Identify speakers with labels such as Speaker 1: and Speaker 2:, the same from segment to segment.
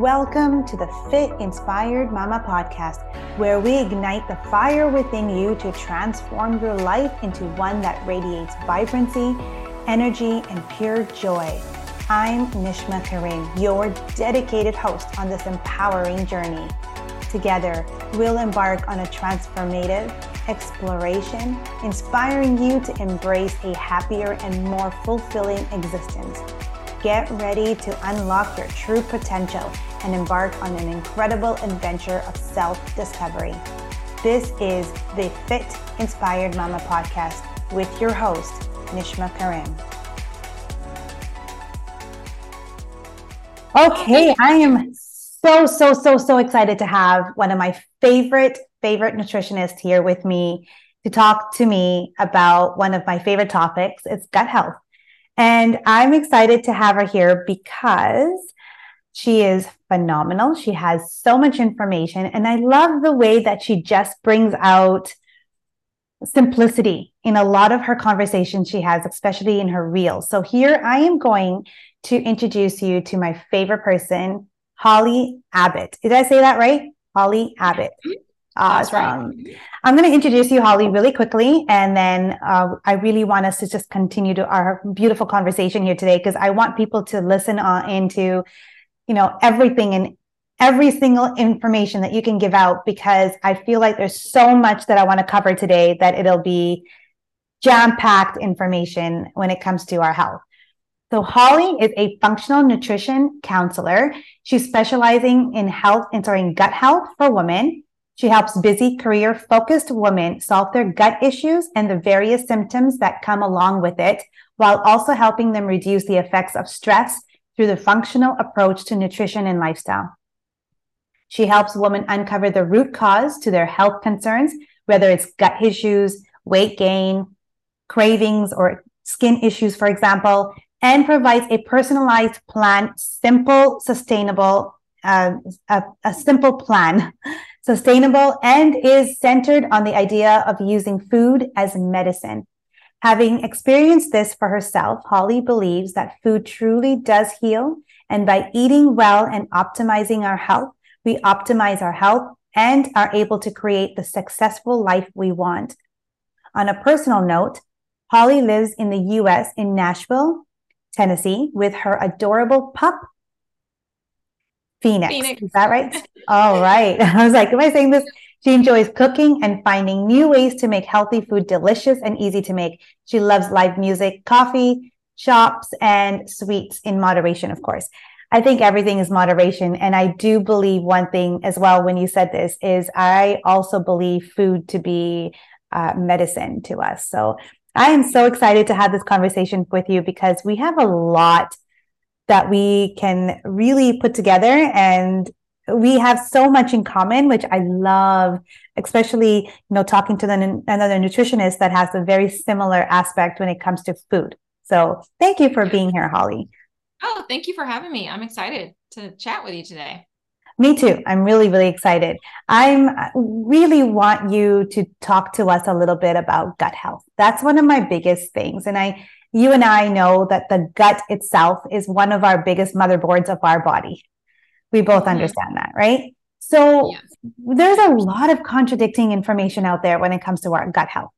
Speaker 1: Welcome to the Fit Inspired Mama podcast, where we ignite the fire within you to transform your life into one that radiates vibrancy, energy, and pure joy. I'm Nishma Karim, your dedicated host on this empowering journey. Together, we'll embark on a transformative exploration, inspiring you to embrace a happier and more fulfilling existence Get ready to unlock your true potential and embark on an incredible adventure of self discovery. This is the Fit Inspired Mama podcast with your host, Nishma Karim. Okay, I am so, so, so, so excited to have one of my favorite, favorite nutritionists here with me to talk to me about one of my favorite topics. It's gut health. And I'm excited to have her here because she is phenomenal. She has so much information. And I love the way that she just brings out simplicity in a lot of her conversations she has, especially in her reels. So here I am going to introduce you to my favorite person, Holli Abbott. Did I say that right? Holli Abbott. Mm-hmm. Right. I'm going to introduce you, Holli, really quickly. And then uh, I really want us to just continue to our beautiful conversation here today because I want people to listen uh, into, you know, everything and every single information that you can give out because I feel like there's so much that I want to cover today that it'll be jam packed information when it comes to our health. So Holli is a functional nutrition counselor. She's specializing in health and sorry, gut health for women she helps busy, career focused women solve their gut issues and the various symptoms that come along with it, while also helping them reduce the effects of stress through the functional approach to nutrition and lifestyle. She helps women uncover the root cause to their health concerns, whether it's gut issues, weight gain, cravings, or skin issues, for example, and provides a personalized plan, simple, sustainable, uh, a, a simple plan sustainable, and is centered on the idea of using food as medicine. Having experienced this for herself, Holli believes that food truly does heal. And by eating well and optimizing our health, we optimize our health and are able to create the successful life we want. On a personal note, Holli lives in the US in Nashville, Tennessee, with her adorable pup, Phoenix. Phoenix. Is that right? All right. I was like, am I saying this? She enjoys cooking and finding new ways to make healthy food delicious and easy to make. She loves live music, coffee, shops, and sweets in moderation, of course. I think everything is moderation. And I do believe one thing as well when you said this is I also believe food to be uh, medicine to us. So I am so excited to have this conversation with you because we have a lot that we can really put together. And we have so much in common which i love especially you know talking to the, another nutritionist that has a very similar aspect when it comes to food. So thank you for being here Holli.
Speaker 2: Oh thank you for having me. I'm excited to chat with you today.
Speaker 1: Me too. I'm really really excited. I'm really want you to talk to us a little bit about gut health. That's one of my biggest things. And i you and I know that the gut itself is one of our biggest motherboards of our body. We both mm-hmm. understand that, right? So yes. there's a lot of contradicting information out there when it comes to our gut health.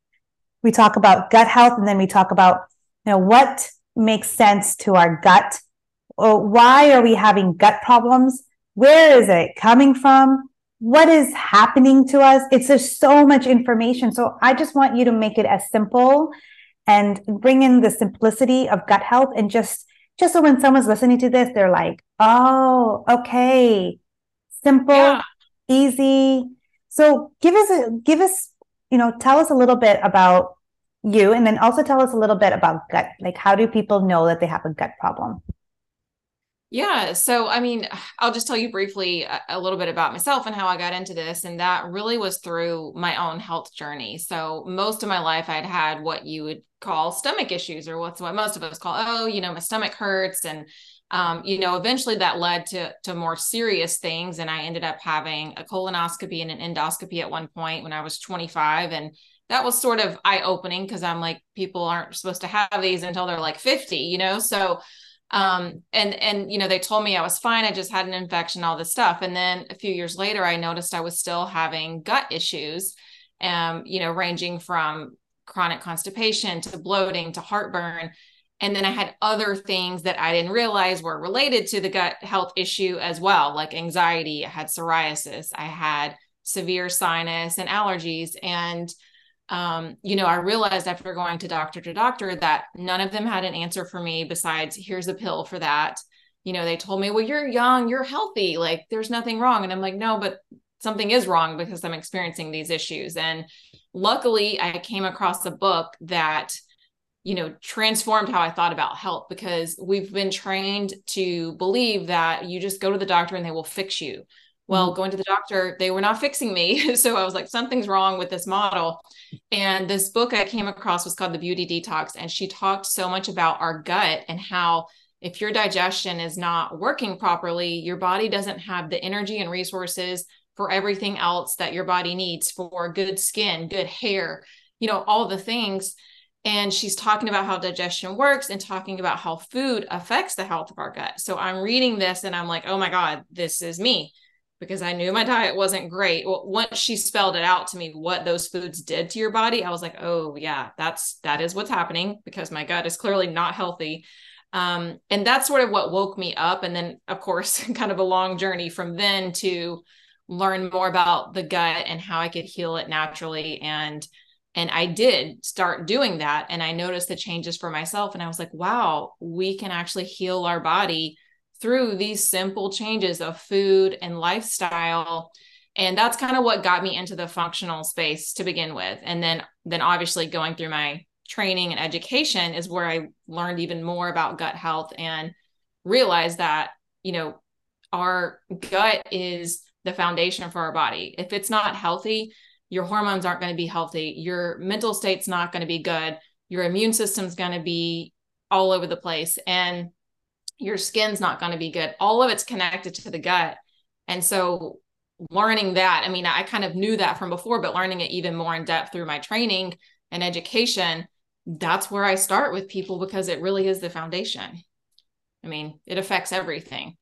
Speaker 1: We talk about gut health and then we talk about, you know, what makes sense to our gut. Or why are we having gut problems? Where is it coming from? What is happening to us? It's just so much information. So I just want you to make it as simple and bring in the simplicity of gut health and just just so when someone's listening to this they're like oh okay. Simple yeah. easy. So give us a give us you know tell us a little bit about you and then also tell us a little bit about gut like how do people know that they have a gut problem
Speaker 2: yeah. So, I mean, I'll just tell you briefly a, a, little bit about myself and how I got into this. And that really was through my own health journey. So, most of my life, I'd had what you would call stomach issues, or what's what most of us call, oh, you know, my stomach hurts. And, um, you know, eventually that led to, to more serious things. And I ended up having a colonoscopy and an endoscopy at one point when I was 25. And that was sort of eye opening because I'm like, people aren't supposed to have these until they're like 50, you know? So, um and and you know they told me i was fine i just had an infection all this stuff. And then a few years later i noticed i was still having gut issues um you know ranging from chronic constipation to bloating to heartburn. And then i had other things that i didn't realize were related to the gut health issue as well like anxiety i had psoriasis i had severe sinus and allergies. And um, you know, I realized after going to doctor to doctor that none of them had an answer for me besides here's a pill for that. You know, they told me, well, you're young, you're healthy, like there's nothing wrong. And I'm like, no, but something is wrong because I'm experiencing these issues. And luckily, I came across a book that, you know, transformed how I thought about health because we've been trained to believe that you just go to the doctor and they will fix you. Well, mm-hmm. going to the doctor, they were not fixing me. so I was like, something's wrong with this model. And this book I came across was called The Beauty Detox. And she talked so much about our gut and how if your digestion is not working properly, your body doesn't have the energy and resources for everything else that your body needs for good skin, good hair, you know, all the things. And she's talking about how digestion works and talking about how food affects the health of our gut. So I'm reading this and I'm like, oh my God, this is me because I knew my diet wasn't great. Well, once she spelled it out to me what those foods did to your body, I was like, oh yeah, that's that is what's happening because my gut is clearly not healthy. Um, and that's sort of what woke me up. And then, of course, kind of a long journey from then to learn more about the gut and how I could heal it naturally. And and I did start doing that. And I noticed the changes for myself. And I was like, wow, we can actually heal our body through these simple changes of food and lifestyle. And that's kind of what got me into the functional space to begin with. And then then obviously going through my training and education is where i learned even more about gut health and realized that you know our gut is the foundation for our body. If it's not healthy your hormones aren't going to be healthy. Your mental state's not going to be good. Your immune system's going to be all over the place. And your skin's not going to be good. All of it's connected to the gut. And so learning that, I mean, I kind of knew that from before, but learning it even more in depth through my training and education, that's where I start with people because it really is the foundation. I mean, it affects everything.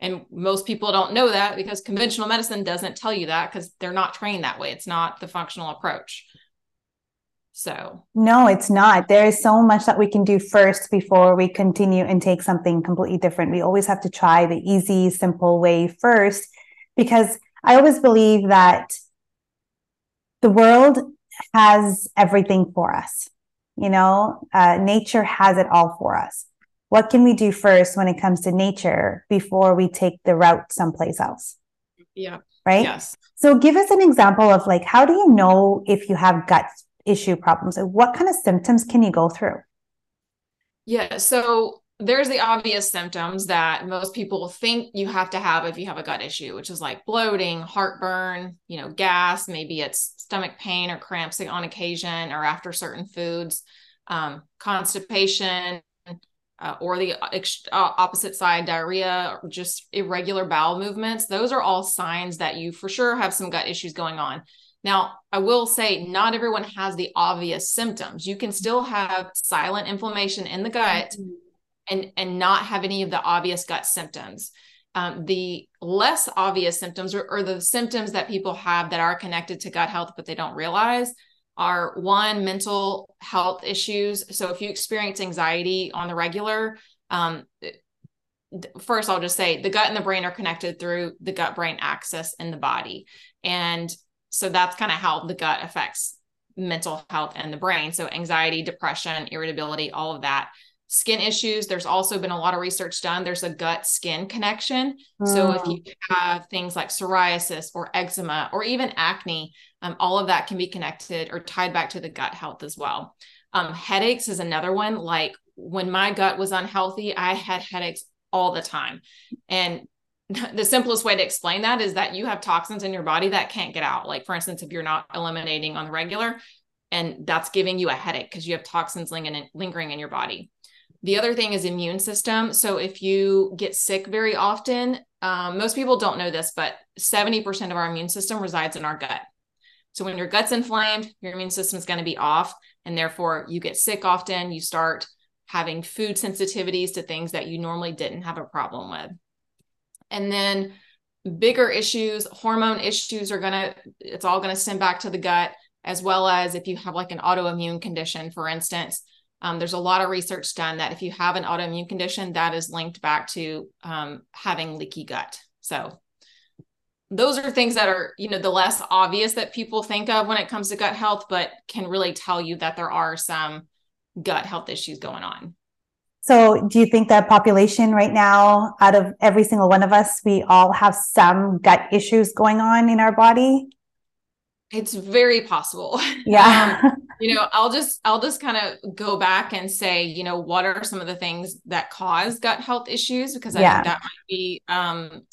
Speaker 2: And most people don't know that because conventional medicine doesn't tell you that because they're not trained that way. It's not the functional approach. So,
Speaker 1: no, it's not. There is so much that we can do first before we continue and take something completely different. We always have to try the easy, simple way first because I always believe that the world has everything for us. You know, uh, nature has it all for us. What can we do first when it comes to nature before we take the route someplace else?
Speaker 2: Yeah.
Speaker 1: Right.
Speaker 2: Yes.
Speaker 1: So give us an example of like, how do you know if you have gut issue problems? Like what kind of symptoms can you go through?
Speaker 2: Yeah. So there's the obvious symptoms that most people think you have to have if you have a gut issue, which is like bloating, heartburn, you know, gas, maybe it's stomach pain or cramps on occasion or after certain foods, um, constipation, uh, or the ex- uh, opposite side, diarrhea, or just irregular bowel movements. Those are all signs that you for sure have some gut issues going on. Now, I will say not everyone has the obvious symptoms. You can still have silent inflammation in the gut mm-hmm. and, and not have any of the obvious gut symptoms. Um, the less obvious symptoms or, or the symptoms that people have that are connected to gut health, but they don't realize are one, mental health issues. So if you experience anxiety on the regular, um, first I'll just say the gut and the brain are connected through the gut brain axis in the body. And so that's kind of how the gut affects mental health and the brain. So anxiety, depression, irritability, all of that. Skin issues, there's also been a lot of research done. There's a gut skin connection. Mm. So if you mm. have things like psoriasis or eczema or even acne, um, all of that can be connected or tied back to the gut health as well. Um, headaches is another one. Like when my gut was unhealthy, I had headaches all the time. And the simplest way to explain that is that you have toxins in your body that can't get out. Like, for instance, if you're not eliminating on the regular, and that's giving you a headache because you have toxins lingering in your body. The other thing is immune system. So, if you get sick very often, um, most people don't know this, but 70% of our immune system resides in our gut. So, when your gut's inflamed, your immune system is going to be off, and therefore you get sick often. You start having food sensitivities to things that you normally didn't have a problem with. And then bigger issues, hormone issues are going to, it's all going to send back to the gut, as well as if you have like an autoimmune condition, for instance. Um, there's a lot of research done that if you have an autoimmune condition, that is linked back to um, having leaky gut. So those are things that are, you know, the less obvious that people think of when it comes to gut health, but can really tell you that there are some gut health issues going on.
Speaker 1: So, do you think that population right now, out of every single one of us, we all have some gut issues going on in our body?
Speaker 2: It's very possible.
Speaker 1: Yeah.
Speaker 2: um, you know, I'll just I'll just kind of go back and say, you know, what are some of the things that cause gut health issues because I yeah. think that might be um,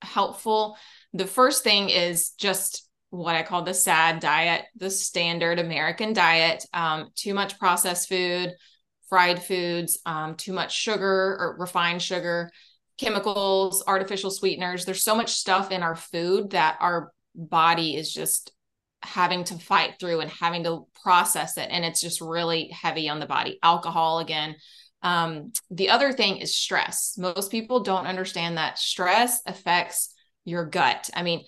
Speaker 2: helpful. The first thing is just what I call the SAD diet, the standard American diet. Um, too much processed food, fried foods, um, too much sugar or refined sugar, chemicals, artificial sweeteners. There's so much stuff in our food that our body is just having to fight through and having to process it. And it's just really heavy on the body. Alcohol, again. Um, the other thing is stress. Most people don't understand that stress affects your gut. I mean,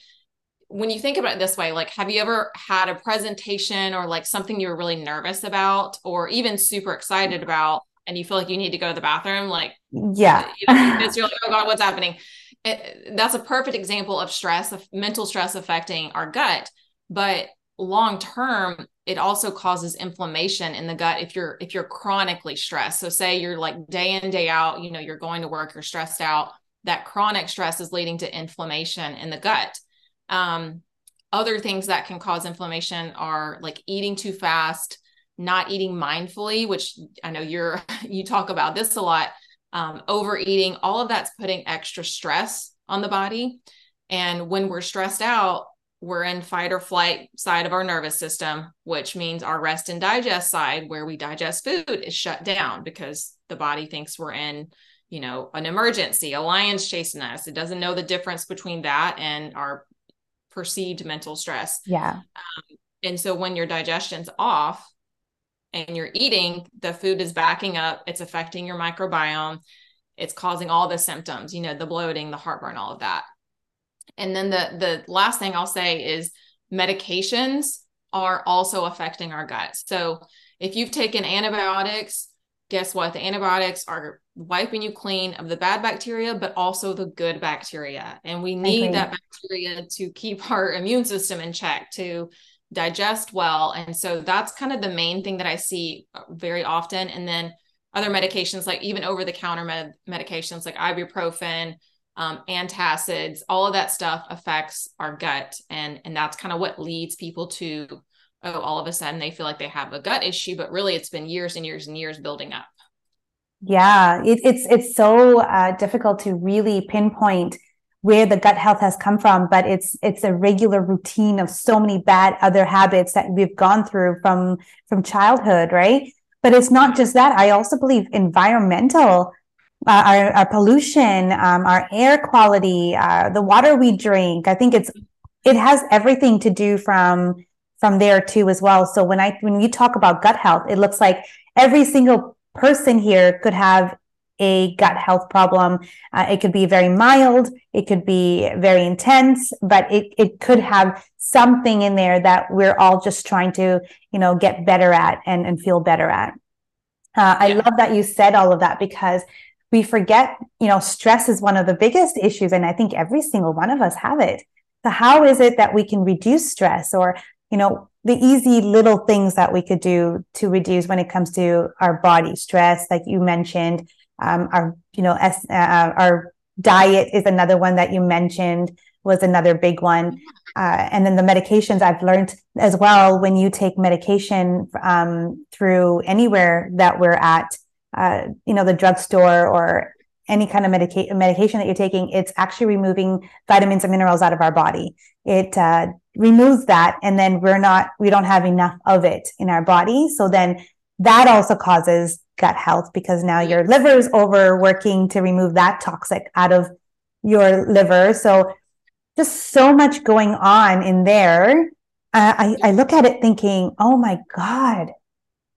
Speaker 2: when you think about it this way, like, have you ever had a presentation or like something you were really nervous about or even super excited about, and you feel like you need to go to the bathroom? Like,
Speaker 1: yeah,
Speaker 2: you know, you're like, oh God, what's happening? It, that's a perfect example of stress, of mental stress affecting our gut. But long term, it also causes inflammation in the gut if you're if you're chronically stressed. So say you're like day in day out, you know, you're going to work, you're stressed out. That chronic stress is leading to inflammation in the gut um, other things that can cause inflammation are like eating too fast, not eating mindfully, which I know you're you talk about this a lot. Um, overeating, all of that's putting extra stress on the body. And when we're stressed out, we're in fight or flight side of our nervous system, which means our rest and digest side, where we digest food, is shut down because the body thinks we're in, you know, an emergency, a lion's chasing us. It doesn't know the difference between that and our perceived mental stress.
Speaker 1: Yeah.
Speaker 2: Um, and so when your digestion's off and you're eating, the food is backing up, it's affecting your microbiome, it's causing all the symptoms, you know, the bloating, the heartburn, all of that. And then the the last thing I'll say is medications are also affecting our gut. So if you've taken antibiotics, guess what? The antibiotics are wiping you clean of the bad bacteria, but also the good bacteria. And we need that bacteria to keep our immune system in check to digest well. And so that's kind of the main thing that I see uh, very often. And then other medications, like even over the counter med- medications like ibuprofen, um, antacids, all of that stuff affects our gut. And, and that's kind of what leads people to, oh, all of a sudden they feel like they have a gut issue, but really it's been years and years and years building up.
Speaker 1: Yeah, it, it's it's so uh, difficult to really pinpoint where the gut health has come from, but it's it's a regular routine of so many bad other habits that we've gone through from from childhood, right? But it's not just that. I also believe environmental, uh, our, our pollution, um, our air quality, uh, the water we drink. I think it's it has everything to do from from there too as well. So when I when we talk about gut health, it looks like every single person here could have a gut health problem. Uh, it could be very mild, it could be very intense, but it, it could have something in there that we're all just trying to, you know, get better at and, and feel better at. Uh, I love that you said all of that because we forget, you know, stress is one of the biggest issues. And I think every single one of us have it. So how is it that we can reduce stress or, you know, the easy little things that we could do to reduce when it comes to our body stress, like you mentioned, um, our you know uh, our diet is another one that you mentioned was another big one, uh, and then the medications I've learned as well. When you take medication um, through anywhere that we're at, uh, you know, the drugstore or any kind of medica- medication that you're taking, it's actually removing vitamins and minerals out of our body. It uh, removes that, and then we're not, we don't have enough of it in our body. So then that also causes gut health because now your liver is overworking to remove that toxic out of your liver. So just so much going on in there. I, I look at it thinking, oh my God,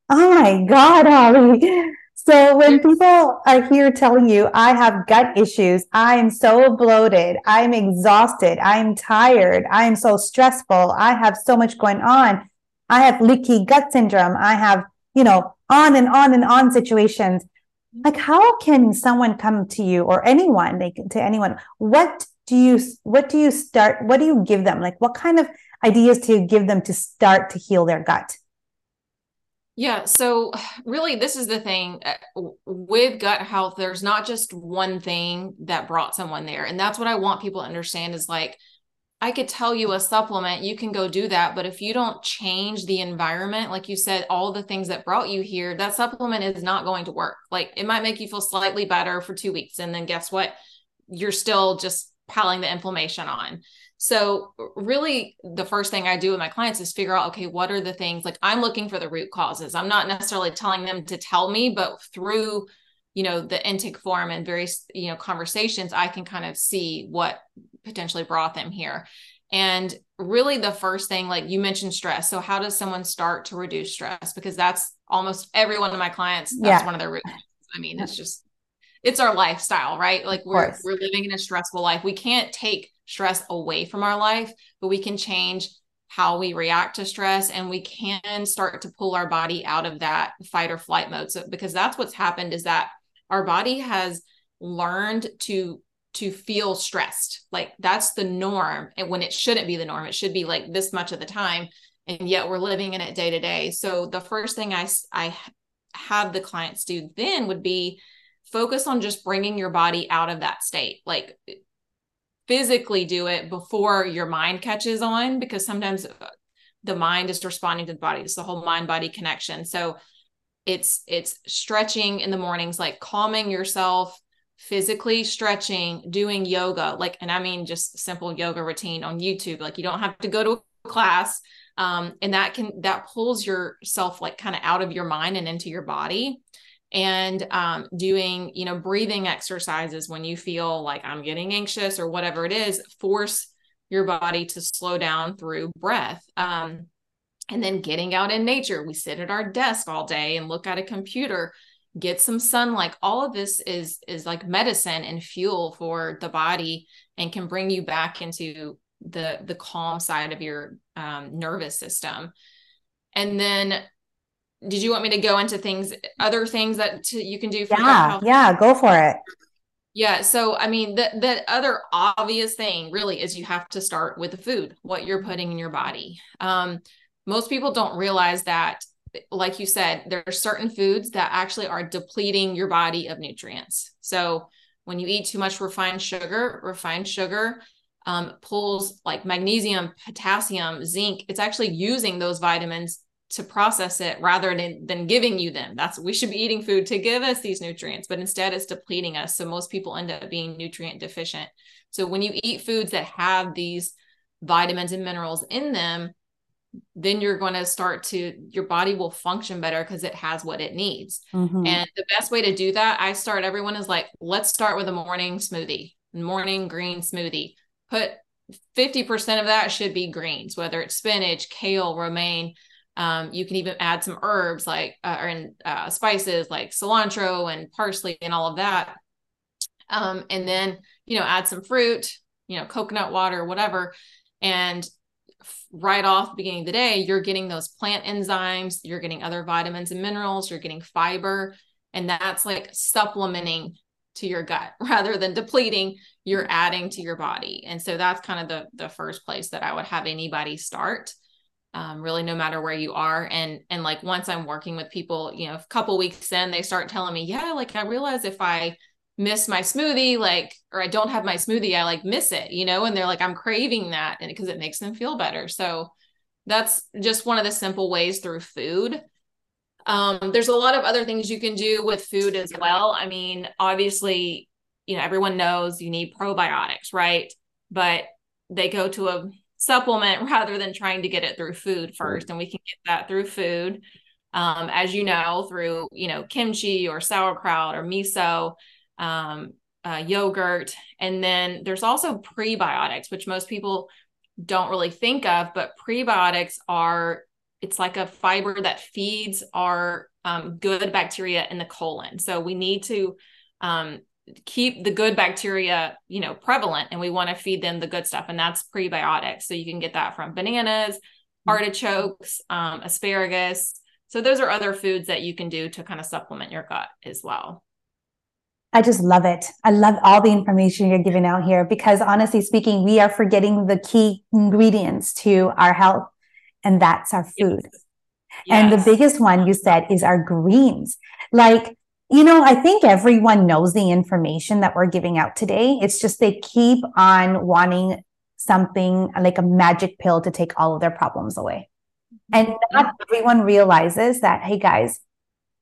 Speaker 1: oh my God, Holli, So when people are here telling you, I have gut issues, I am so bloated, I'm exhausted, I'm tired, I am so stressful, I have so much going on, I have leaky gut syndrome, I have, you know, on and on and on situations. Like, how can someone come to you or anyone, like to anyone? What do you, what do you start, what do you give them? Like, what kind of ideas do you give them to start to heal their gut?
Speaker 2: Yeah. So, really, this is the thing uh, with gut health, there's not just one thing that brought someone there. And that's what I want people to understand is like, I could tell you a supplement, you can go do that. But if you don't change the environment, like you said, all the things that brought you here, that supplement is not going to work. Like it might make you feel slightly better for two weeks. And then guess what? You're still just piling the inflammation on. So, really, the first thing I do with my clients is figure out okay, what are the things like I'm looking for the root causes. I'm not necessarily telling them to tell me, but through you know the intake form and various you know conversations i can kind of see what potentially brought them here. And really the first thing like you mentioned stress. So how does someone start to reduce stress? Because that's almost every one of my clients that's yeah. one of their root i mean it's just it's our lifestyle right? Like we're we're living in a stressful life. We can't take stress away from our life, but we can change how we react to stress and we can start to pull our body out of that fight or flight mode. So because that's what's happened is that our body has learned to to feel stressed. Like that's the norm and when it shouldn't be the norm. It should be like this much of the time and yet we're living in it day to day. So the first thing I I have the clients do then would be focus on just bringing your body out of that state. Like physically do it before your mind catches on because sometimes uh, the mind is responding to the body. It's the whole mind body connection. So it's it's stretching in the mornings like calming yourself physically stretching doing yoga like and i mean just simple yoga routine on youtube. Like you don't have to go to a class um, and that can that pulls yourself like kind of out of your mind and into your body and um, doing you know breathing exercises when you feel like i'm getting anxious or whatever it is force your body to slow down through breath um, and then getting out in nature. We sit at our desk all day and look at a computer get some sunlight all of this is is like medicine and fuel for the body and can bring you back into the the calm side of your um, nervous system. And then did you want me to go into things other things that to, you can do
Speaker 1: for yeah yeah go for it.
Speaker 2: Yeah so i mean the the other obvious thing really is you have to start with the food what you're putting in your body. Um, most people don't realize that like you said there are certain foods that actually are depleting your body of nutrients. So when you eat too much refined sugar refined sugar um, pulls like magnesium potassium zinc it's actually using those vitamins to process it rather than, than giving you them. That's we should be eating food to give us these nutrients, but instead it's depleting us. So most people end up being nutrient deficient. So when you eat foods that have these vitamins and minerals in them, then you're going to start to your body will function better because it has what it needs. Mm-hmm. And the best way to do that, I start everyone is like, let's start with a morning smoothie, morning green smoothie. Put 50% of that should be greens, whether it's spinach, kale, romaine, um, you can even add some herbs like uh, or in, uh, spices like cilantro and parsley and all of that. Um, and then you know add some fruit, you know coconut water, whatever, and right off the beginning of the day, you're getting those plant enzymes, you're getting other vitamins and minerals, you're getting fiber, and that's like supplementing to your gut rather than depleting you're adding to your body. And so that's kind of the the first place that i would have anybody start um, really no matter where you are. And and like once i'm working with people you know a couple weeks in they start telling me yeah like i realize if i miss my smoothie like or i don't have my smoothie i like miss it you know? And they're like i'm craving that and because it makes them feel better. So that's just one of the simple ways through food. Um, there's a lot of other things you can do with food as well. I mean obviously you know everyone knows you need probiotics right? But they go to a supplement rather than trying to get it through food first. And we can get that through food. Um, as you know, through you know kimchi or sauerkraut or miso, um, uh, yogurt, and then there's also prebiotics, which most people don't really think of. But prebiotics are it's like a fiber that feeds our um, good bacteria in the colon. So we need to um, keep the good bacteria, you know, prevalent, and we want to feed them the good stuff, and that's prebiotics. So you can get that from bananas, mm-hmm. artichokes, um, asparagus. So those are other foods that you can do to kind of supplement your gut as well.
Speaker 1: I just love it. I love all the information you're giving out here because honestly speaking, we are forgetting the key ingredients to our health, and that's our food. Yes. And the biggest one you said is our greens. Like, you know, I think everyone knows the information that we're giving out today. It's just they keep on wanting something like a magic pill to take all of their problems away. Mm-hmm. And not everyone realizes that, hey guys,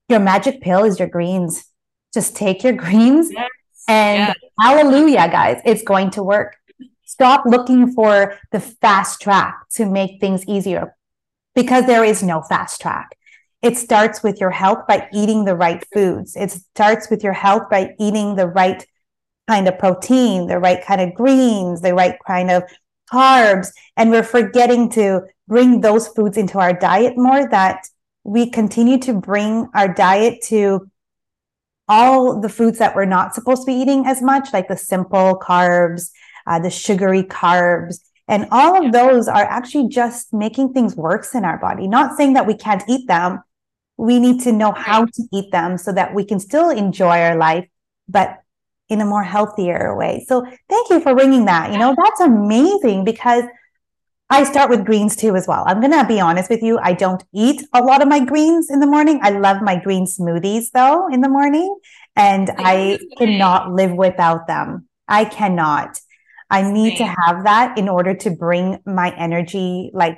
Speaker 1: your magic pill is your greens. Just take your greens yes. and yes. hallelujah, guys, it's going to work. Stop looking for the fast track to make things easier because there is no fast track. It starts with your health by eating the right foods. It starts with your health by eating the right kind of protein, the right kind of greens, the right kind of carbs. And we're forgetting to bring those foods into our diet more that we continue to bring our diet to all the foods that we're not supposed to be eating as much, like the simple carbs, uh, the sugary carbs, and all of those are actually just making things worse in our body. Not saying that we can't eat them. We need to know how to eat them so that we can still enjoy our life, but in a more healthier way. So thank you for bringing that. You know, that's amazing because I start with greens too as well. I'm going to be honest with you. I don't eat a lot of my greens in the morning. I love my green smoothies though in the morning and I cannot live without them. I cannot. I need to have that in order to bring my energy like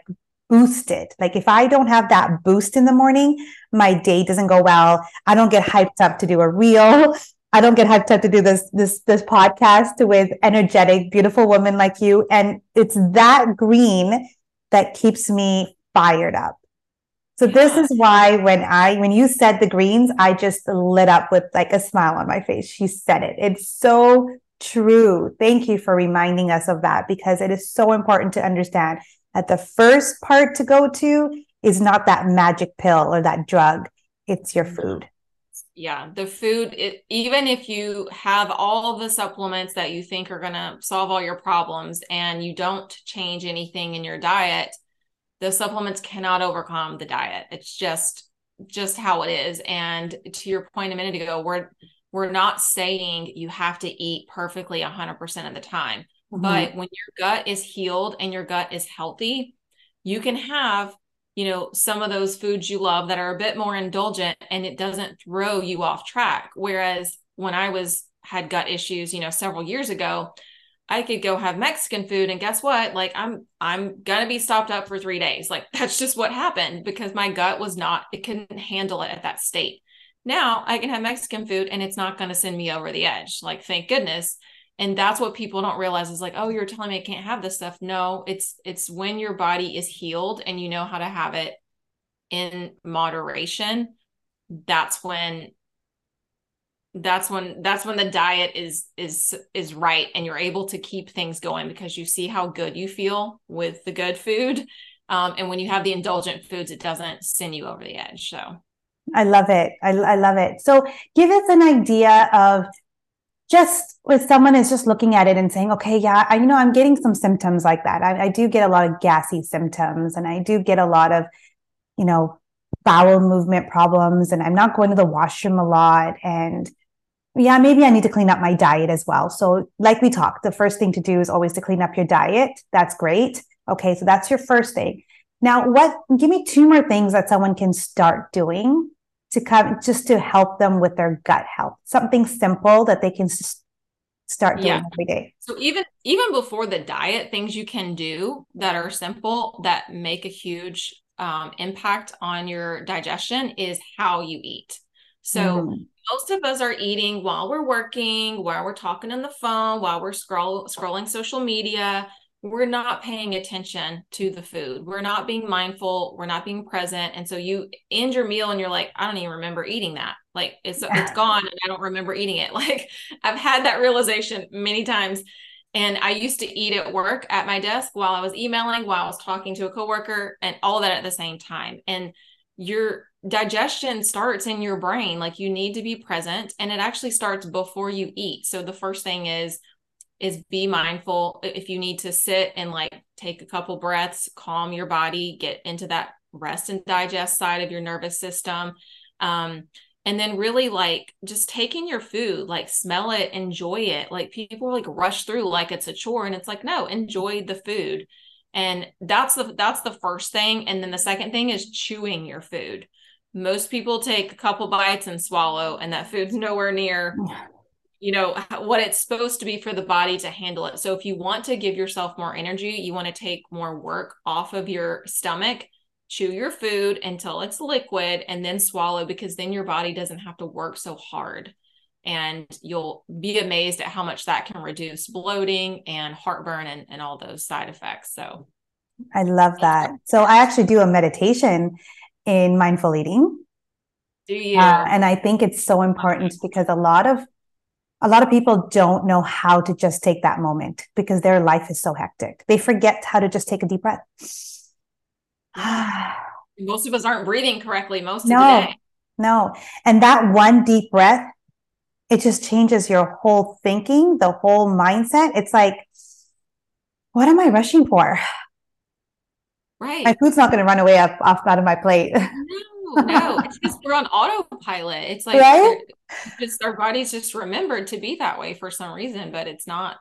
Speaker 1: boosted. Like if I don't have that boost in the morning, my day doesn't go well. I don't get hyped up to do a reel. I don't get hyped up to do this this this podcast with energetic, beautiful women like you. And it's that green that keeps me fired up. So this is why when I when you said the greens, I just lit up with like a smile on my face. She said it. It's so true. Thank you for reminding us of that because it is so important to understand that the first part to go to is not that magic pill or that drug, it's your mm-hmm. food.
Speaker 2: Yeah, the food, it, even if you have all the supplements that you think are going to solve all your problems and you don't change anything in your diet, the supplements cannot overcome the diet. It's just just how it is. And to your point a minute ago, we're we're not saying you have to eat perfectly 100% of the time. Mm-hmm. But when your gut is healed and your gut is healthy, you can have, you know, some of those foods you love that are a bit more indulgent and it doesn't throw you off track. Whereas when I was had gut issues, you know, several years ago, I could go have Mexican food and guess what? Like I'm I'm going to be stopped up for 3 days. Like that's just what happened because my gut was not it couldn't handle it at that state. Now I can have Mexican food and it's not going to send me over the edge. Like, thank goodness. And that's what people don't realize is like, oh, you're telling me I can't have this stuff. No, it's it's when your body is healed and you know how to have it in moderation. That's when that's when that's when the diet is is is right and you're able to keep things going because you see how good you feel with the good food um, and when you have the indulgent foods it doesn't send you over the edge so
Speaker 1: I love it. I, I love it. So give us an idea of just with someone is just looking at it and saying, okay, yeah, I you know I'm getting some symptoms like that. I, I do get a lot of gassy symptoms and I do get a lot of, you know, bowel movement problems and I'm not going to the washroom a lot. And yeah, maybe I need to clean up my diet as well. So, like we talked, the first thing to do is always to clean up your diet. That's great. Okay, so that's your first thing. Now, what give me two more things that someone can start doing to come just to help them with their gut health something simple that they can start doing yeah. every day
Speaker 2: so even even before the diet things you can do that are simple that make a huge um, impact on your digestion is how you eat so mm. most of us are eating while we're working while we're talking on the phone while we're scroll scrolling social media we're not paying attention to the food. We're not being mindful. We're not being present. And so you end your meal and you're like, I don't even remember eating that. Like it's yeah. it's gone and I don't remember eating it. Like I've had that realization many times. And I used to eat at work at my desk while I was emailing, while I was talking to a coworker, and all that at the same time. And your digestion starts in your brain. Like you need to be present and it actually starts before you eat. So the first thing is is be mindful. If you need to sit and like take a couple breaths, calm your body, get into that rest and digest side of your nervous system. Um, and then really like just taking your food like smell it enjoy it. Like people like rush through like it's a chore and it's like no enjoy the food. And that's the that's the first thing. And then the second thing is chewing your food. Most people take a couple bites and swallow and that food's nowhere near you know what it's supposed to be for the body to handle it. So if you want to give yourself more energy you want to take more work off of your stomach chew your food until it's liquid and then swallow because then your body doesn't have to work so hard. And you'll be amazed at how much that can reduce bloating and heartburn and, and all those side effects so.
Speaker 1: I love that. So i actually do a meditation in mindful eating.
Speaker 2: Do you?
Speaker 1: Uh, and i think it's so important because a lot of a lot of people don't know how to just take that moment because their life is so hectic they forget how to just take a deep breath
Speaker 2: most of us aren't breathing correctly most no, of the day.
Speaker 1: No. And that one deep breath, it just changes your whole thinking, the whole mindset. It's like, what am I rushing for?
Speaker 2: Right.
Speaker 1: My food's not going to run away up off out of my plate.
Speaker 2: No. It's just we're on autopilot. It's like right? just our bodies just remembered to be that way for some reason, but it's not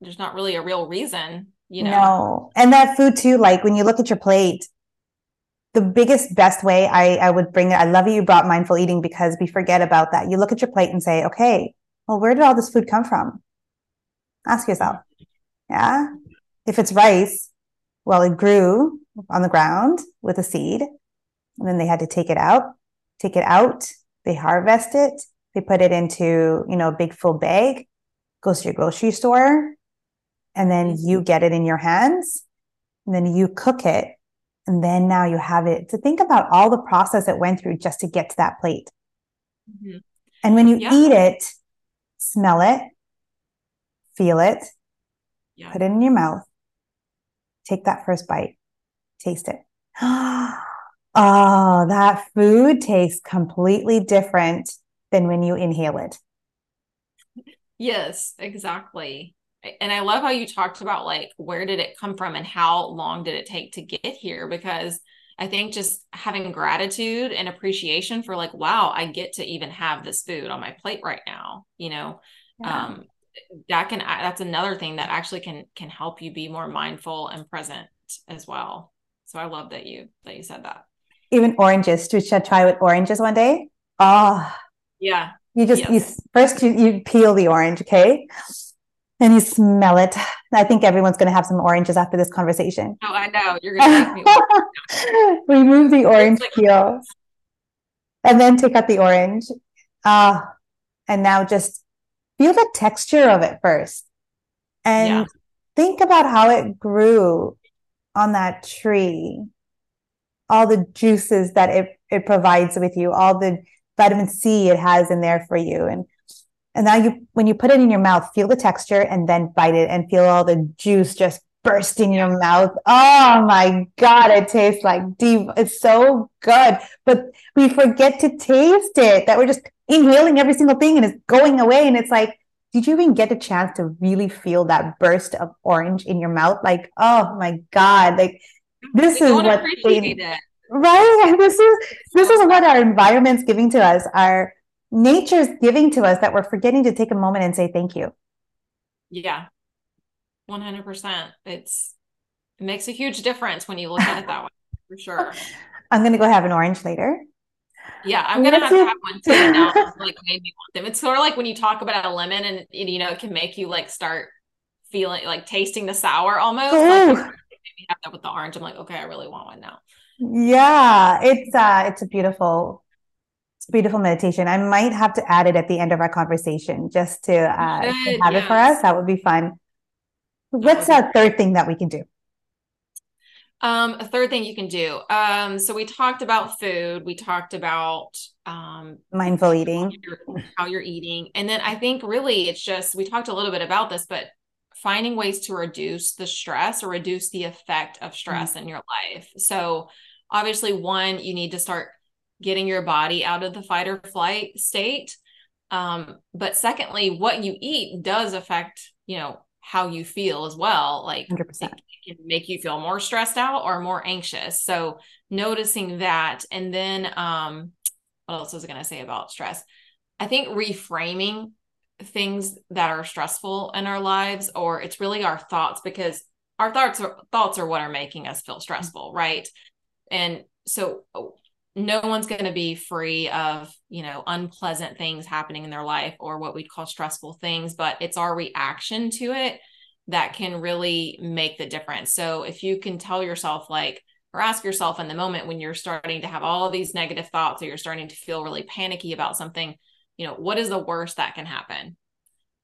Speaker 2: there's not really a real reason, you know.
Speaker 1: No. And that food too, like when you look at your plate, the biggest best way I, I would bring it i love you brought mindful eating because we forget about that you look at your plate and say okay well where did all this food come from ask yourself yeah if it's rice well it grew on the ground with a seed and then they had to take it out take it out they harvest it they put it into you know a big full bag goes to your grocery store and then you get it in your hands and then you cook it and then now you have it to think about all the process it went through just to get to that plate. Mm-hmm. And when you yeah. eat it, smell it, feel it, yeah. put it in your mouth, take that first bite, taste it. oh, that food tastes completely different than when you inhale it.
Speaker 2: Yes, exactly. And I love how you talked about like where did it come from and how long did it take to get here? Because I think just having gratitude and appreciation for like wow I get to even have this food on my plate right now you know? Yeah. um that can that's another thing that actually can can help you be more mindful and present as well. So I love that you that you said that
Speaker 1: even oranges should try with oranges one day oh
Speaker 2: yeah
Speaker 1: you just you first you, you peel the orange okay and you smell it. I think everyone's going to have some oranges after this conversation.
Speaker 2: Oh, I know. You're going to
Speaker 1: remove the orange like- peel and then take out the orange. Ah, uh, and now just feel the texture of it first and yeah. think about how it grew on that tree. All the juices that it, it provides with you, all the vitamin C it has in there for you. And and now you, when you put it in your mouth, feel the texture and then bite it and feel all the juice just burst in your mouth. Oh my God, it tastes like deep. It's so good. But we forget to taste it, that we're just inhaling every single thing and it's going away. And it's like, did you even get a chance to really feel that burst of orange in your mouth? Like, oh my God, like this is what they, right? This is this is what our environment's giving to us. Our nature's giving to us that we're forgetting to take a moment and say thank you.
Speaker 2: Yeah. 100%. It's it makes a huge difference when you look at it that way, for sure.
Speaker 1: I'm going to go have an orange later.
Speaker 2: Yeah, I'm gonna have to have one too. Now, like made me want them. It's sort of like when you talk about a lemon, and you know, it can make you like start feeling like tasting the sour almost. Like, maybe have that with the orange. I'm like, okay, I really want one now.
Speaker 1: Yeah, it's uh, it's a beautiful it's beautiful meditation. I might have to add it at the end of our conversation just to, uh, to have yes. it for us. That would be fun. What's a third thing that we can do?
Speaker 2: Um, a third thing you can do. Um, so we talked about food, we talked about um
Speaker 1: mindful eating,
Speaker 2: how you're, how you're eating. And then I think really it's just we talked a little bit about this, but finding ways to reduce the stress or reduce the effect of stress mm-hmm. in your life. So obviously one, you need to start getting your body out of the fight or flight state. Um, but secondly, what you eat does affect, you know, how you feel as well. Like 100%. it can make you feel more stressed out or more anxious. So noticing that. And then um, what else was I going to say about stress? I think reframing things that are stressful in our lives, or it's really our thoughts because our thoughts are thoughts are what are making us feel stressful, right? And so oh, no one's going to be free of you know unpleasant things happening in their life or what we'd call stressful things but it's our reaction to it that can really make the difference so if you can tell yourself like or ask yourself in the moment when you're starting to have all these negative thoughts or you're starting to feel really panicky about something you know what is the worst that can happen?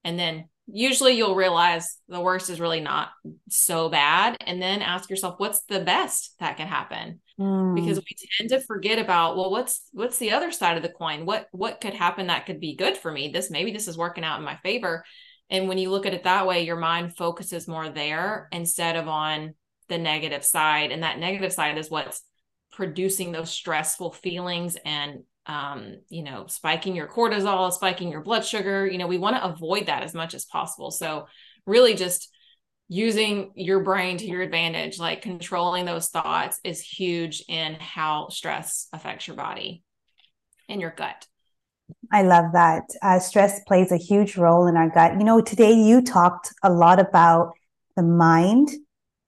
Speaker 2: And then usually you'll realize the worst is really not so bad. And then ask yourself what's the best that can happen? Mm. because we tend to forget about well what's what's the other side of the coin? What what could happen that could be good for me? This maybe this is working out in my favor. And when you look at it that way your mind focuses more there instead of on the negative side. And that negative side is what's producing those stressful feelings and um, you know, spiking your cortisol, spiking your blood sugar. You know, we want to avoid that as much as possible. So, really, just using your brain to your advantage, like controlling those thoughts, is huge in how stress affects your body and your gut.
Speaker 1: I love that. Uh, stress plays a huge role in our gut. You know, today you talked a lot about the mind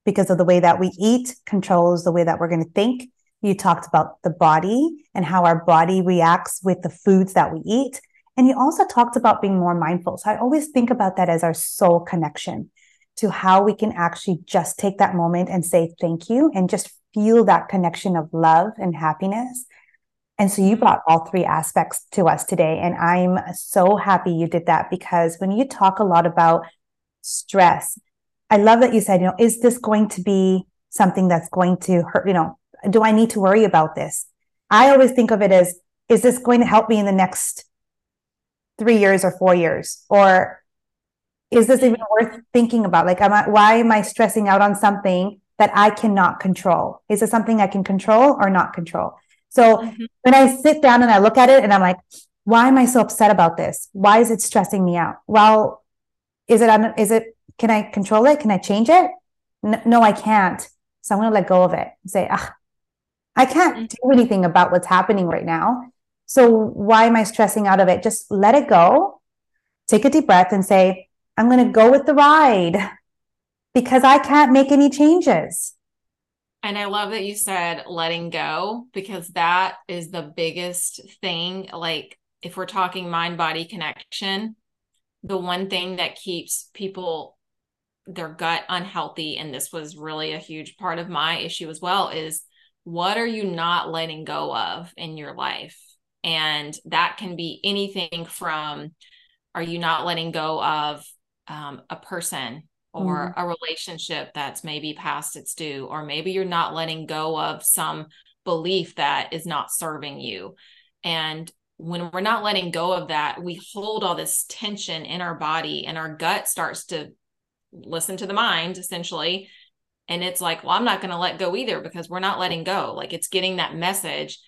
Speaker 1: because of the way that we eat controls the way that we're going to think you talked about the body and how our body reacts with the foods that we eat. And you also talked about being more mindful. So I always think about that as our soul connection to how we can actually just take that moment and say thank you and just feel that connection of love and happiness. And so you brought all three aspects to us today. And I'm so happy you did that because when you talk a lot about stress, I love that you said, you know, is this going to be something that's going to hurt, you know, do I need to worry about this? I always think of it as, is this going to help me in the next three years or four years? Or is this even worth thinking about? Like, am I, why am I stressing out on something that I cannot control? Is it something I can control or not control? So mm-hmm. when I sit down and I look at it and I'm like, why am I so upset about this? Why is it stressing me out? Well, is it, is it, can I control it? Can I change it? no, I can't. So I'm going to let go of it. and Say, ah, I can't mm-hmm. do anything about what's happening right now. So why am I stressing out of it? Just let it go. Take a deep breath and say, I'm going to go with the ride because I can't make any changes.
Speaker 2: And I love that you said letting go because that is the biggest thing. Like, if we're talking mind body connection, the one thing that keeps people their gut unhealthy, and this was really a huge part of my issue as well, is what are you not letting go of in your life? And that can be anything from are you not letting go of um, a person or mm-hmm. a relationship that's maybe past its due, or maybe you're not letting go of some belief that is not serving you. And when we're not letting go of that, we hold all this tension in our body, and our gut starts to listen to the mind essentially and it's like well i'm not going to let go either because we're not letting go. Like it's getting that message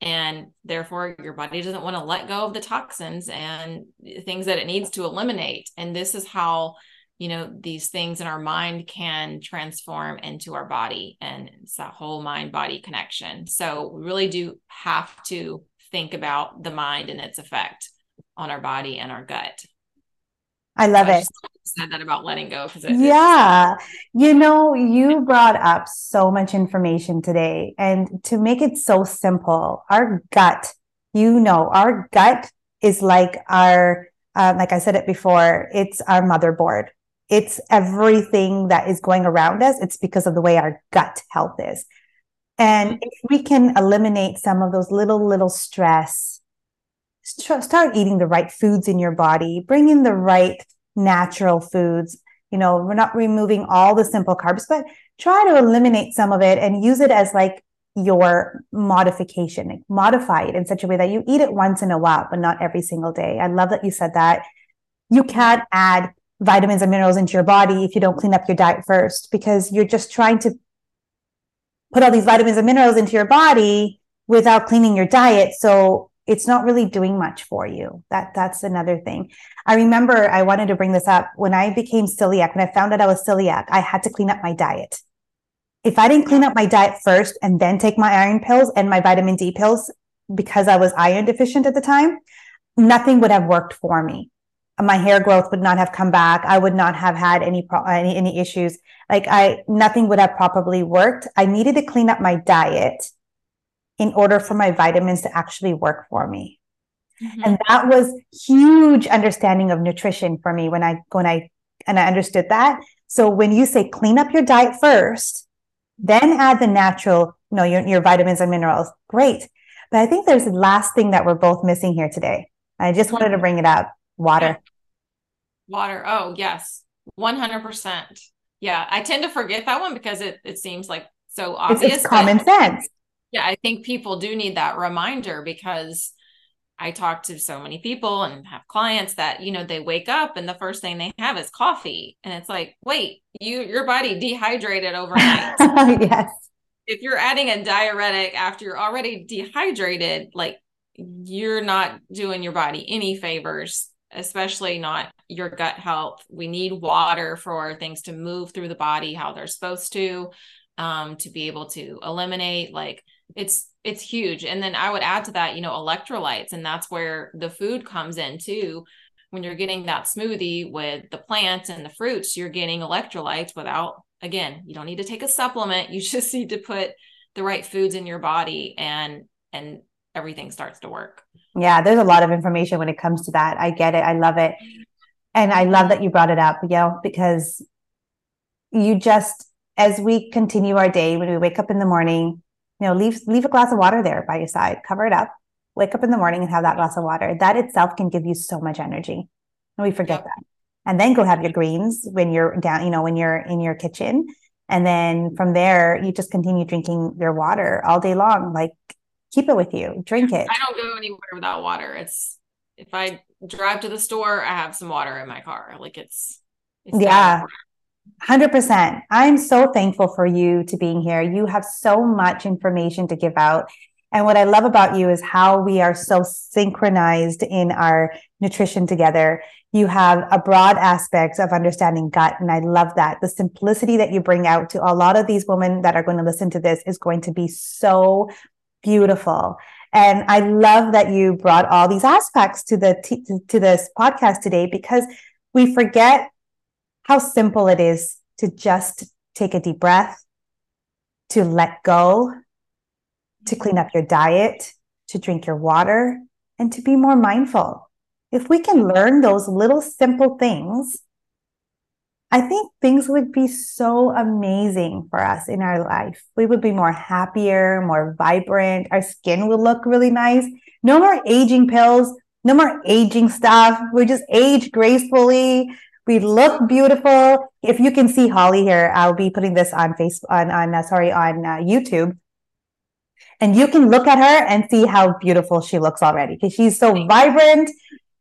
Speaker 2: and therefore your body doesn't want to let go of the toxins and things that it needs to eliminate. And this is how you know these things in our mind can transform into our body and it's that whole mind body connection. So we really do have to think about the mind and its effect on our body and our gut
Speaker 1: I love I it.
Speaker 2: Said that about letting go because
Speaker 1: yeah, you know, you brought up so much information today, and to make it so simple, our gut, you know, our gut is like our, uh, like I said it before, it's our motherboard. It's everything that is going around us. It's because of the way our gut health is. And if we can eliminate some of those little, little stress, start eating the right foods in your body, bring in the right natural foods. You know, we're not removing all the simple carbs, but try to eliminate some of it and use it as like your modification, modify it in such a way that you eat it once in a while, but not every single day. I love that you said that. You can't add vitamins and minerals into your body if you don't clean up your diet first, because you're just trying to put all these vitamins and minerals into your body without cleaning your diet. So it's not really doing much for you. That that's another thing. I remember I wanted to bring this up when I became celiac. When I found out I was celiac, I had to clean up my diet. If I didn't clean up my diet first and then take my iron pills and my vitamin D pills because I was iron deficient at the time, nothing would have worked for me. My hair growth would not have come back. I would not have had any pro- any, any issues. Like I, nothing would have properly worked. I needed to clean up my diet in order for my vitamins to actually work for me. Mm-hmm. And that was huge understanding of nutrition for me when I when I and I understood that. So when you say clean up your diet first, then add the natural, you know, your, your vitamins and minerals, great. But I think there's the last thing that we're both missing here today. I just wanted to bring it up. Water.
Speaker 2: Water. Oh, yes. 100%. Yeah, I tend to forget that one because it it seems like so obvious.
Speaker 1: It's, it's common sense.
Speaker 2: Yeah, I think people do need that reminder because I talk to so many people and have clients that, you know, they wake up and the first thing they have is coffee. And it's like, wait, you your body dehydrated overnight.
Speaker 1: yes.
Speaker 2: If you're adding a diuretic after you're already dehydrated, like you're not doing your body any favors, especially not your gut health. We need water for things to move through the body how they're supposed to, um, to be able to eliminate like it's it's huge. And then i would add to that you know electrolytes and that's where the food comes in too. When you're getting that smoothie with the plants and the fruits you're getting electrolytes without again you don't need to take a supplement. You just need to put the right foods in your body and and everything starts to work.
Speaker 1: Yeah there's a lot of information when it comes to that. I get it. I love it. And i love that you brought it up you know because you just as we continue our day when we wake up in the morning you know, leave leave a glass of water there by your side, cover it up, wake up in the morning and have that glass of water. That itself can give you so much energy. And we forget yep. that. And then go have your greens when you're down, you know, when you're in your kitchen. And then from there, you just continue drinking your water all day long. Like keep it with you, drink it.
Speaker 2: I don't go anywhere without water. It's if I drive to the store, I have some water in my car. Like it's,
Speaker 1: it's yeah. 100%. I'm so thankful for you to being here. You have so much information to give out. And what I love about you is how we are so synchronized in our nutrition together. You have a broad aspect of understanding gut. And I love that. The simplicity that you bring out to a lot of these women that are going to listen to this is going to be so beautiful. And I love that you brought all these aspects to the t- to this podcast today because we forget how simple it is to just take a deep breath, to let go, to clean up your diet, to drink your water, and to be more mindful. If we can learn those little simple things, I think things would be so amazing for us in our life. We would be more happier, more vibrant. Our skin will look really nice. No more aging pills, no more aging stuff. We just age gracefully. We look beautiful. If you can see Holli here, I'll be putting this on Facebook, on, on uh, sorry, on uh, YouTube. And you can look at her and see how beautiful she looks already because she's so vibrant.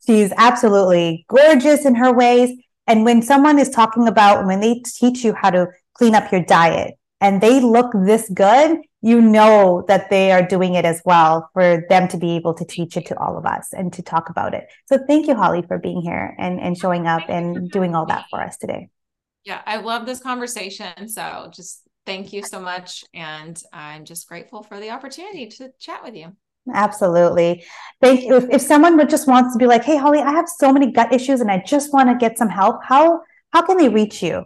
Speaker 1: She's absolutely gorgeous in her ways. And when someone is talking about when they teach you how to clean up your diet and they look this good, you know that they are doing it as well for them to be able to teach it to all of us and to talk about it. So thank you, Holli, for being here and, and showing up and doing all that for us today.
Speaker 2: Yeah, I love this conversation. So just thank you so much. And I'm just grateful for the opportunity to chat with you.
Speaker 1: Absolutely. Thank you. If, if someone would just wants to be like, hey, Holli, I have so many gut issues and I just want to get some help, how how can they reach you?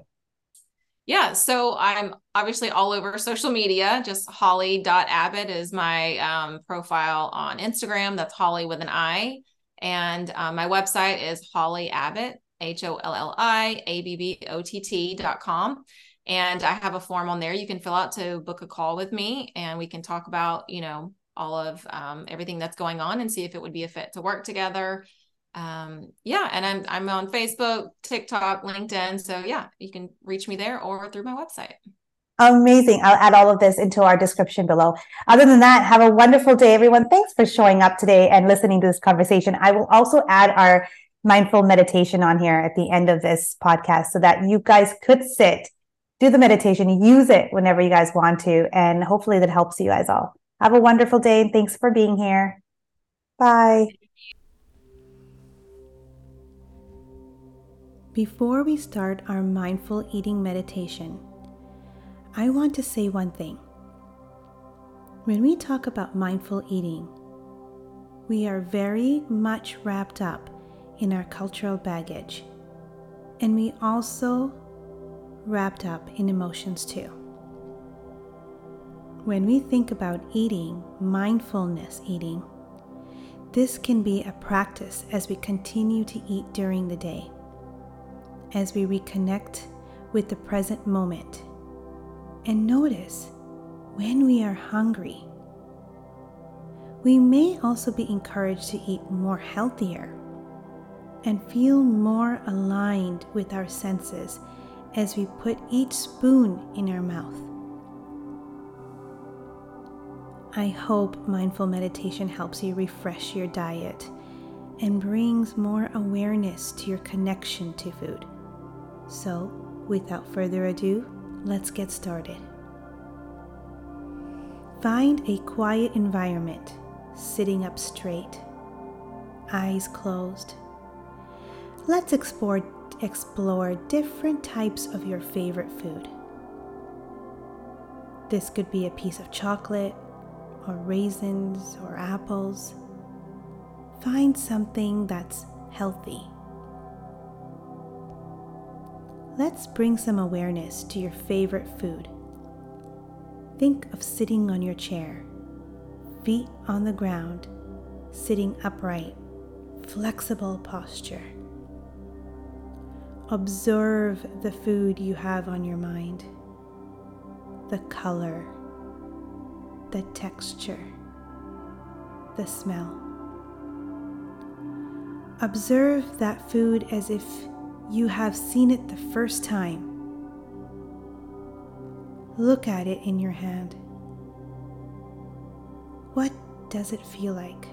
Speaker 2: Yeah, so I'm obviously all over social media. Just holli.abbott is my um, profile on Instagram. That's Holli with an I. And um, my website is Holli Abbott, H O L L I A B B O T T dot com. And I have a form on there you can fill out to book a call with me and we can talk about, you know, all of um, everything that's going on and see if it would be a fit to work together um, yeah, and I'm I'm on Facebook, TikTok, LinkedIn. So yeah, you can reach me there or through my website.
Speaker 1: Amazing. I'll add all of this into our description below. Other than that, have a wonderful day, everyone. Thanks for showing up today and listening to this conversation. I will also add our mindful meditation on here at the end of this podcast so that you guys could sit, do the meditation, use it whenever you guys want to, and hopefully that helps you guys all.
Speaker 3: Have a wonderful day and thanks for being here. Bye. Before we start our mindful eating meditation, I want to say one thing. When we talk about mindful eating, we are very much wrapped up in our cultural baggage, and we also wrapped up in emotions too. When we think about eating, mindfulness eating, this can be a practice as we continue to eat during the day as we reconnect with the present moment and notice when we are hungry. We may also be encouraged to eat more healthier and feel more aligned with our senses as we put each spoon in our mouth. I hope mindful meditation helps you refresh your diet and brings more awareness to your connection to food. So, without further ado, let's get started. Find a quiet environment, sitting up straight, eyes closed. Let's explore, explore different types of your favorite food. This could be a piece of chocolate, or raisins, or apples. Find something that's healthy let's bring some awareness to your favorite food. Think of sitting on your chair, feet on the ground, sitting upright, flexible posture. Observe the food you have on your mind, the color, the texture, the smell. Observe that food as if you have seen it the first time. Look at it in your hand. What does it feel like?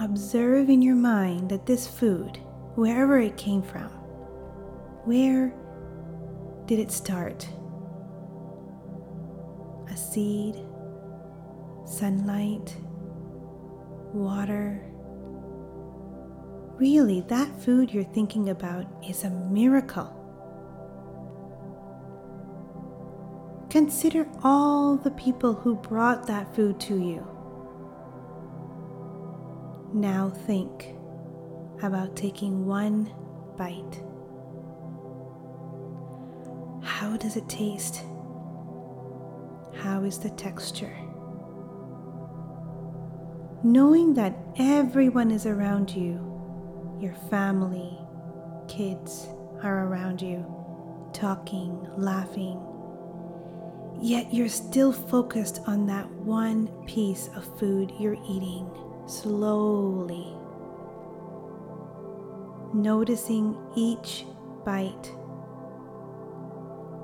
Speaker 3: Observe in your mind that this food, wherever it came from, where did it start? A seed, sunlight, water, Really, that food you're thinking about is a miracle. Consider all the people who brought that food to you. Now think about taking one bite. How does it taste? How is the texture? Knowing that everyone is around you your family, kids are around you, talking, laughing. Yet you're still focused on that one piece of food you're eating slowly. Noticing each bite,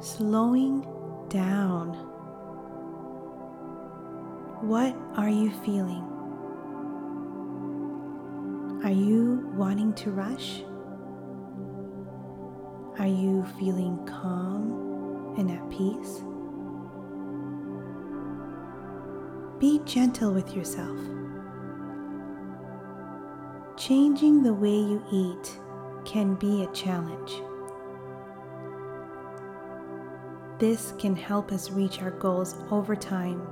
Speaker 3: slowing down. What are you feeling? Are you wanting to rush? Are you feeling calm and at peace? Be gentle with yourself. Changing the way you eat can be a challenge. This can help us reach our goals over time.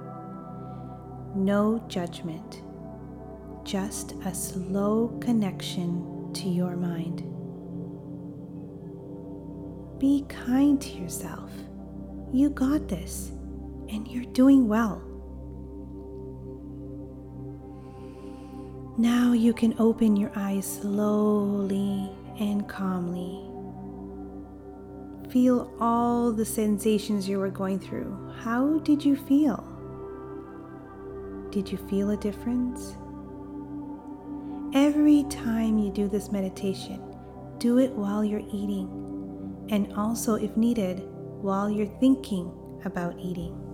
Speaker 3: No judgment just a slow connection to your mind. Be kind to yourself. You got this, and you're doing well. Now you can open your eyes slowly and calmly. Feel all the sensations you were going through. How did you feel? Did you feel a difference? Every time you do this meditation, do it while you're eating, and also, if needed, while you're thinking about eating.